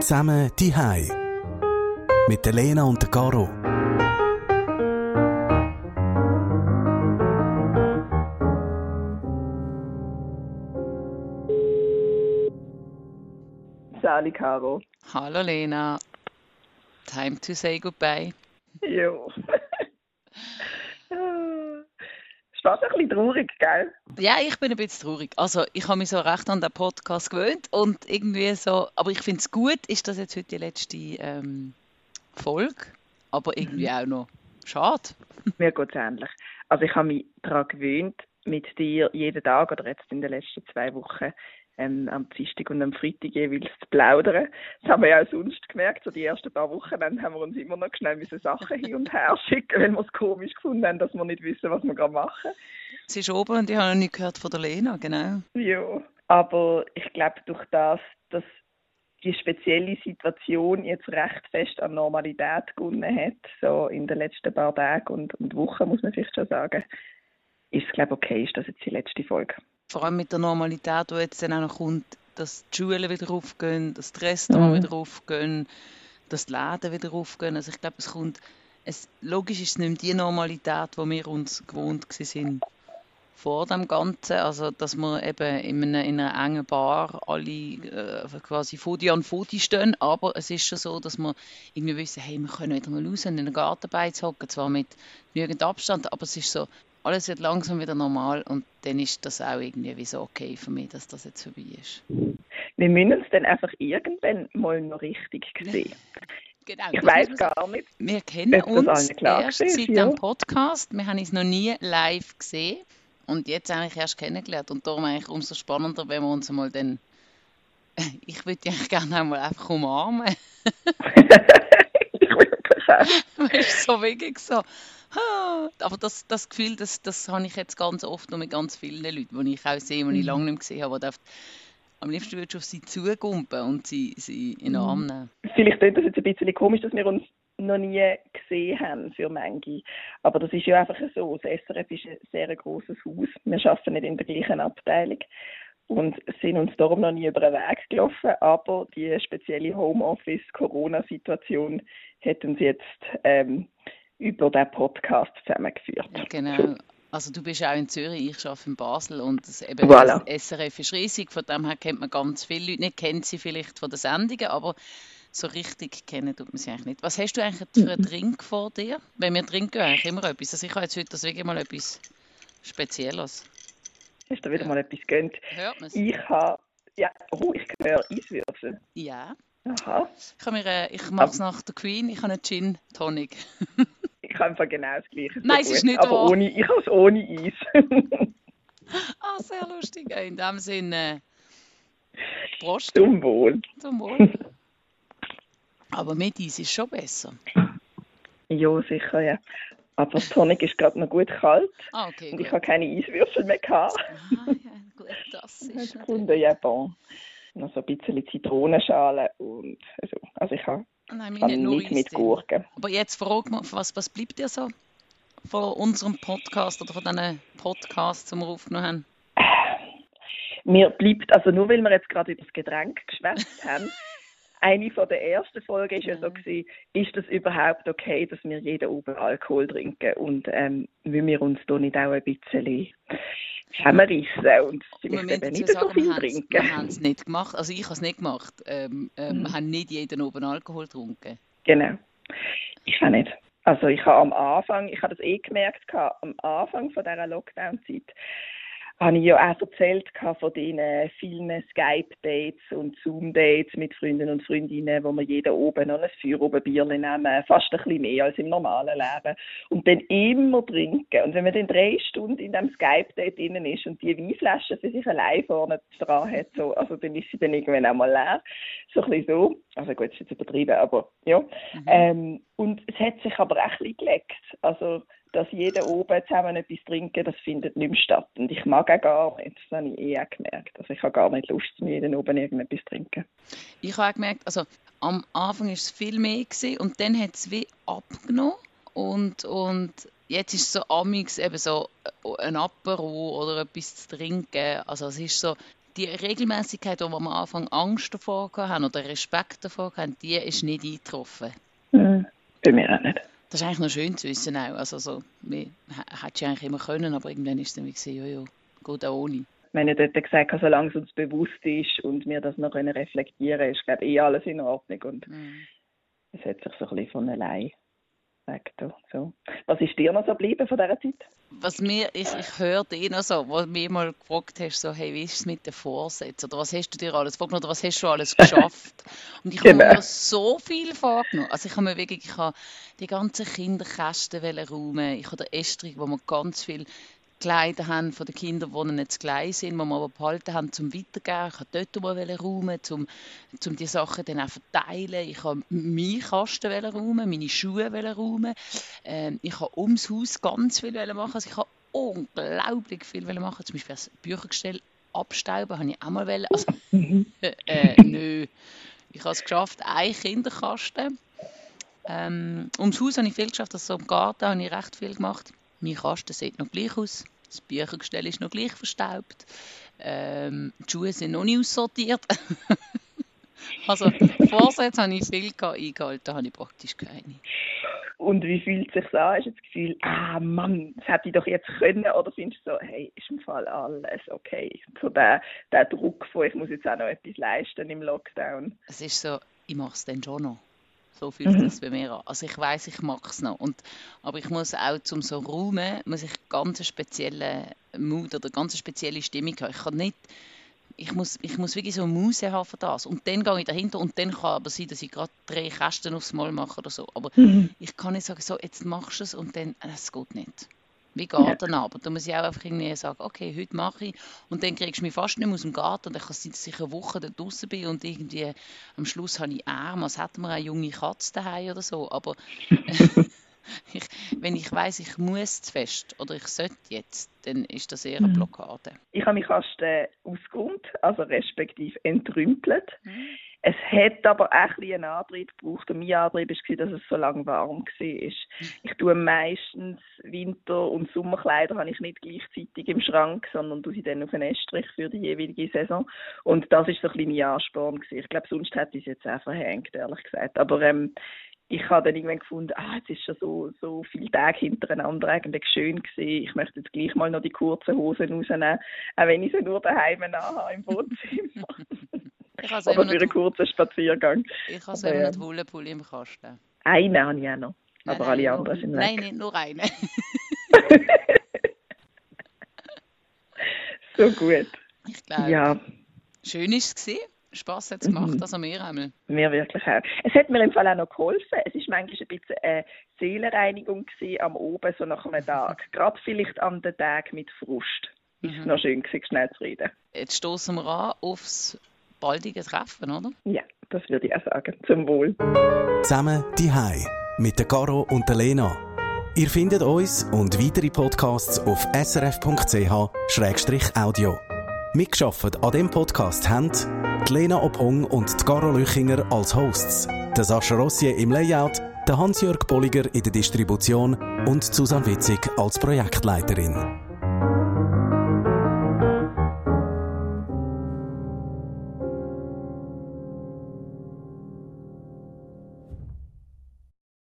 Zusammen die Mit der Lena und der Caro. Sali Caro. Hallo Lena. Time to say goodbye. Jo. fast ein bisschen traurig, gell? Ja, ich bin ein bisschen traurig. Also ich habe mich so recht an den Podcast gewöhnt und irgendwie so, aber ich finde es gut, ist das jetzt heute die letzte ähm, Folge, aber irgendwie mhm. auch noch schade. Mir geht es ähnlich. Also ich habe mich daran gewöhnt, mit dir jeden Tag oder jetzt in den letzten zwei Wochen ähm, am Dienstag und am Freitag jeweils zu plaudern. Das haben wir ja auch sonst gemerkt. So die ersten paar Wochen dann haben wir uns immer noch schnell müssen Sachen hin und her schicken, weil wir es komisch gefunden haben, dass wir nicht wissen, was wir gerade machen. Sie ist oben und ich habe noch nicht gehört von der Lena, genau. Ja, aber ich glaube, durch das, dass die spezielle Situation jetzt recht fest an Normalität gewonnen hat, so in den letzten paar Tagen und, und Wochen, muss man vielleicht schon sagen, ist es, glaube ich, okay, ist das jetzt die letzte Folge vor allem mit der Normalität, die jetzt dann auch noch kommt, dass die Schulen wieder aufgehen, dass die Restaurants mhm. wieder aufgehen, dass die Läden wieder aufgehen. Also ich glaube, es kommt, es, logisch ist es nicht mehr die Normalität, die wir uns gewohnt sind vor dem Ganzen, also dass wir eben in einer, in einer engen Bar alle äh, quasi Fodi an Fodi stehen, aber es ist schon so, dass wir irgendwie wissen, hey, wir können wieder mal raus in den Garten beizocken, zwar mit genügend Abstand, aber es ist so, alles wird langsam wieder normal und dann ist das auch irgendwie wie so okay für mich, dass das jetzt vorbei ist. Wir müssen uns dann einfach irgendwann mal noch richtig sehen. Genau, ich weiß gar nicht. Wir kennen uns erst seit ja. dem Podcast. Wir haben uns noch nie live gesehen und jetzt eigentlich erst kennengelernt. Und darum eigentlich umso spannender, wenn wir uns mal dann. Ich würde dich eigentlich gerne einmal einfach umarmen. ich wirklich auch. Weißt so wirklich so. Aber das, das Gefühl, das, das habe ich jetzt ganz oft noch mit ganz vielen Leuten, die ich auch sehe, die ich mhm. lange nicht mehr gesehen habe, die am liebsten würdest du auf sie zugumpen und sie, sie in den Arm mhm. nehmen. Vielleicht klingt das jetzt ein bisschen komisch, dass wir uns noch nie gesehen haben für manche. Aber das ist ja einfach so. Das SRF ist ein sehr grosses Haus. Wir arbeiten nicht in der gleichen Abteilung und sind uns darum noch nie über den Weg gelaufen. Aber die spezielle Homeoffice-Corona-Situation hat uns jetzt ähm, über den Podcast zusammengeführt. Genau. Also du bist auch in Zürich, ich arbeite in Basel und das, eben voilà. das SRF ist riesig, von dem her kennt man ganz viele Leute, nicht kennt sie vielleicht von den Sendungen, aber so richtig kennen tut man sie eigentlich nicht. Was hast du eigentlich für einen Drink vor dir? Wenn wir trinken, eigentlich immer etwas. Also ich habe jetzt heute wirklich mal etwas Spezielles. Hast du wieder mal etwas gönnt? Hört man Ich habe, ja, oh, ich höre Eiswürfel. Ja. Aha. Ich, äh, ich mache es nach der Queen, ich habe einen Gin Tonic. ich habe einfach genau das Gleiche. Nein, es ist nicht Aber wahr. Ohne, ich habe es ohne Eis. ah, sehr lustig. In dem Sinne, äh, Prost. Zum Wohl. Zum Wohl. Aber mit Eis ist schon besser. Ja, sicher, ja. Aber das Tonic ist gerade noch gut kalt. Ah, okay, und ich habe keine Eiswürfel mehr gehabt. Ah, ja, gut, das ist Kunde, ja, bon. Noch so ein bisschen Zitronenschale und also, also ich habe Nein, nicht, nicht mit Gurken. Aber jetzt frag mal, was, was bleibt dir so von unserem Podcast oder von diesen Podcasts, die wir aufgenommen haben? Mir bleibt, also nur weil wir jetzt gerade über das Getränk geschwätzt haben, eine von der ersten Folgen ist ja so gewesen, ist das überhaupt okay, dass wir jeden oben Alkohol trinken und ähm, will wir uns da nicht auch ein bisschen zusammenrissen und vielleicht eben nicht so viel wir trinken. Wir haben es nicht gemacht, also ich habe es nicht gemacht. Ähm, äh, mhm. Wir haben nicht jeden oben Alkohol getrunken. Genau. Ich auch nicht. Also ich habe am Anfang, ich habe das eh gemerkt, am Anfang von dieser Lockdown-Zeit, habe ich ja auch erzählt von den vielen Skype-Dates und Zoom-Dates mit Freunden und Freundinnen, wo wir jeder oben noch ein Feuer oben Bier nehmen, fast ein bisschen mehr als im normalen Leben. Und dann immer trinken. Und wenn man dann drei Stunden in diesem Skype-Date drinnen ist und die Weinflasche für sich allein vorne dran hat, so, also dann ist sie dann irgendwann auch mal leer. So ein bisschen so. Also gut, das ist jetzt übertrieben, aber ja. Mhm. Ähm, und es hat sich aber auch ein bisschen geleckt. Also dass jeder oben zusammen etwas trinken, das findet nicht mehr statt. Und ich mag auch gar nicht, das habe ich eh gemerkt. Also ich habe gar nicht Lust, mir jeden oben irgendetwas zu trinken. Ich habe auch gemerkt, also am Anfang war es viel mehr gewesen, und dann hat es wie abgenommen und, und jetzt ist es so amix eben so äh, ein Apero oder etwas zu trinken. Also es ist so, die Regelmäßigkeit, wo wir am Anfang Angst davor haben oder Respekt davor haben, die ist nicht eingetroffen. Mhm. Bei mir auch nicht. Das ist eigentlich noch schön zu wissen auch. Also so, wir hätte ich eigentlich immer können, aber irgendwann ist es dann wie gesehen, ja, ja, geht auch ohne. Wenn ich dort gesagt habe, solange es uns bewusst ist und wir das noch reflektieren können, ist glaube ich eh alles in Ordnung und mhm. es hat sich so ein bisschen von allein so. Was ist dir noch so geblieben von dieser Zeit? Was mir, ich, ich höre dich noch so, wo du mich mal gefragt hast, so, hey, wie ist es mit den Vorsätzen? Oder was hast du dir alles vorgenommen? Oder was hast du alles geschafft? Und ich genau. habe mir so viel vorgenommen. Also ich habe mir wirklich, ich habe die ganzen Kinderkästen räumen. Ich habe den Estrich, wo man ganz viel Kleider haben von den Kindern, die nicht zu klein sind, die wir aber behalten haben, zum Weitergeben. Ich wollte dort mal räumen, um, um die Sachen dann auch verteilen. Ich wollte meinen Kasten räumen, meine Schuhe räumen. Ähm, ich wollte ums Haus ganz viel machen. Also ich habe unglaublich viel machen. Zum Beispiel das Büchergestell abstauben, habe ich auch mal wollen. Also, mhm. äh, nö. Ich habe es geschafft, einen Kinderkasten. Ähm, ums Haus habe ich viel geschafft, also im Garten habe ich recht viel gemacht. Mein Kasten sieht noch gleich aus. Das Büchergestell ist noch gleich verstaubt. Ähm, die Schuhe sind noch nicht aussortiert. also Vorsätze habe ich viel eingehalten, habe ich praktisch keine. Und wie fühlt es sich an? Hast du das Gefühl, ah Mann, das hätte ich doch jetzt können? Oder findest du so, hey, ist im Fall alles okay? So der, der Druck von, ich muss jetzt auch noch etwas leisten im Lockdown. Es ist so, ich mache es dann schon noch. So fühlt mhm. es bei mir an. Also ich weiß, ich mache es noch. Und, aber ich muss auch zum so räumen, muss ich ganz einen speziellen Mut oder ganz eine spezielle Stimmung haben. Ich kann nicht, ich muss, ich muss wirklich so eine Muse haben für das. Und dann gehe ich dahinter und dann kann aber sein, dass ich gerade drei Kästen aufs Mal mache oder so. Aber mhm. ich kann nicht sagen, so, jetzt machst du es und dann, es geht nicht. Wie geht ja. dann aber? Da muss ich auch einfach irgendwie sagen, okay, heute mache ich. Und dann kriegst du mich fast nicht mehr aus dem Garten. Und dann kann es sein, dass ich eine Woche da draußen bin und irgendwie am Schluss habe ich Arme, als hätten wir eine junge Katze daheim oder so. Aber ich, wenn ich weiß, ich muss zu fest oder ich sollte jetzt, dann ist das eher eine mhm. Blockade. Ich habe mich fast äh, ausgeräumt, also respektive entrümpelt. Mhm. Es hat aber auch ein einen Antrieb gebraucht. Und mein Antrieb war, dass es so lange warm war. Ich tue meistens Winter- und Sommerkleider habe ich nicht gleichzeitig im Schrank, sondern tue sie dann auf einen Estrich für die jeweilige Saison. Und das ist so ein bisschen mein Ansporn. Gewesen. Ich glaube, sonst hätte ich es jetzt auch verhängt, ehrlich gesagt. Aber ähm, ich habe dann irgendwann gefunden, ah, jetzt ist schon so, so viele Tage hintereinander eigentlich schön gewesen. Ich möchte jetzt gleich mal noch die kurzen Hosen rausnehmen, auch wenn ich sie nur daheim habe im Wohnzimmer. Ich habe Aber für einen kurzen Spaziergang. Ich habe so immer einen Wollenpulli im Kasten. Einen habe ich auch noch. Nein, aber alle anderen sind weg. Nein, nicht nur einen. so gut. Ich glaube. Ja. Schön war es. Spass hat es gemacht, mhm. also mir einmal. Mir wirklich auch. Es hat mir im Fall auch noch geholfen. Es war manchmal ein bisschen eine Seelenreinigung am Oben, so nach einem Tag. Gerade vielleicht an den Tag mit Frust. Mhm. Ist noch schön gewesen, schnell zu reden. Jetzt stoßen wir an aufs baldige Treffen, oder? Ja, das würde ich auch sagen. Zum Wohl. Zusammen die Hai mit der Caro und der Lena. Ihr findet uns und weitere Podcasts auf srf.ch-audio. Mitgeschafft an dem Podcast haben die Lena Ophong und die Caro Lüchinger als Hosts, der Sascha Rossier im Layout, der Hans-Jörg Bolliger in der Distribution und Susanne Witzig als Projektleiterin.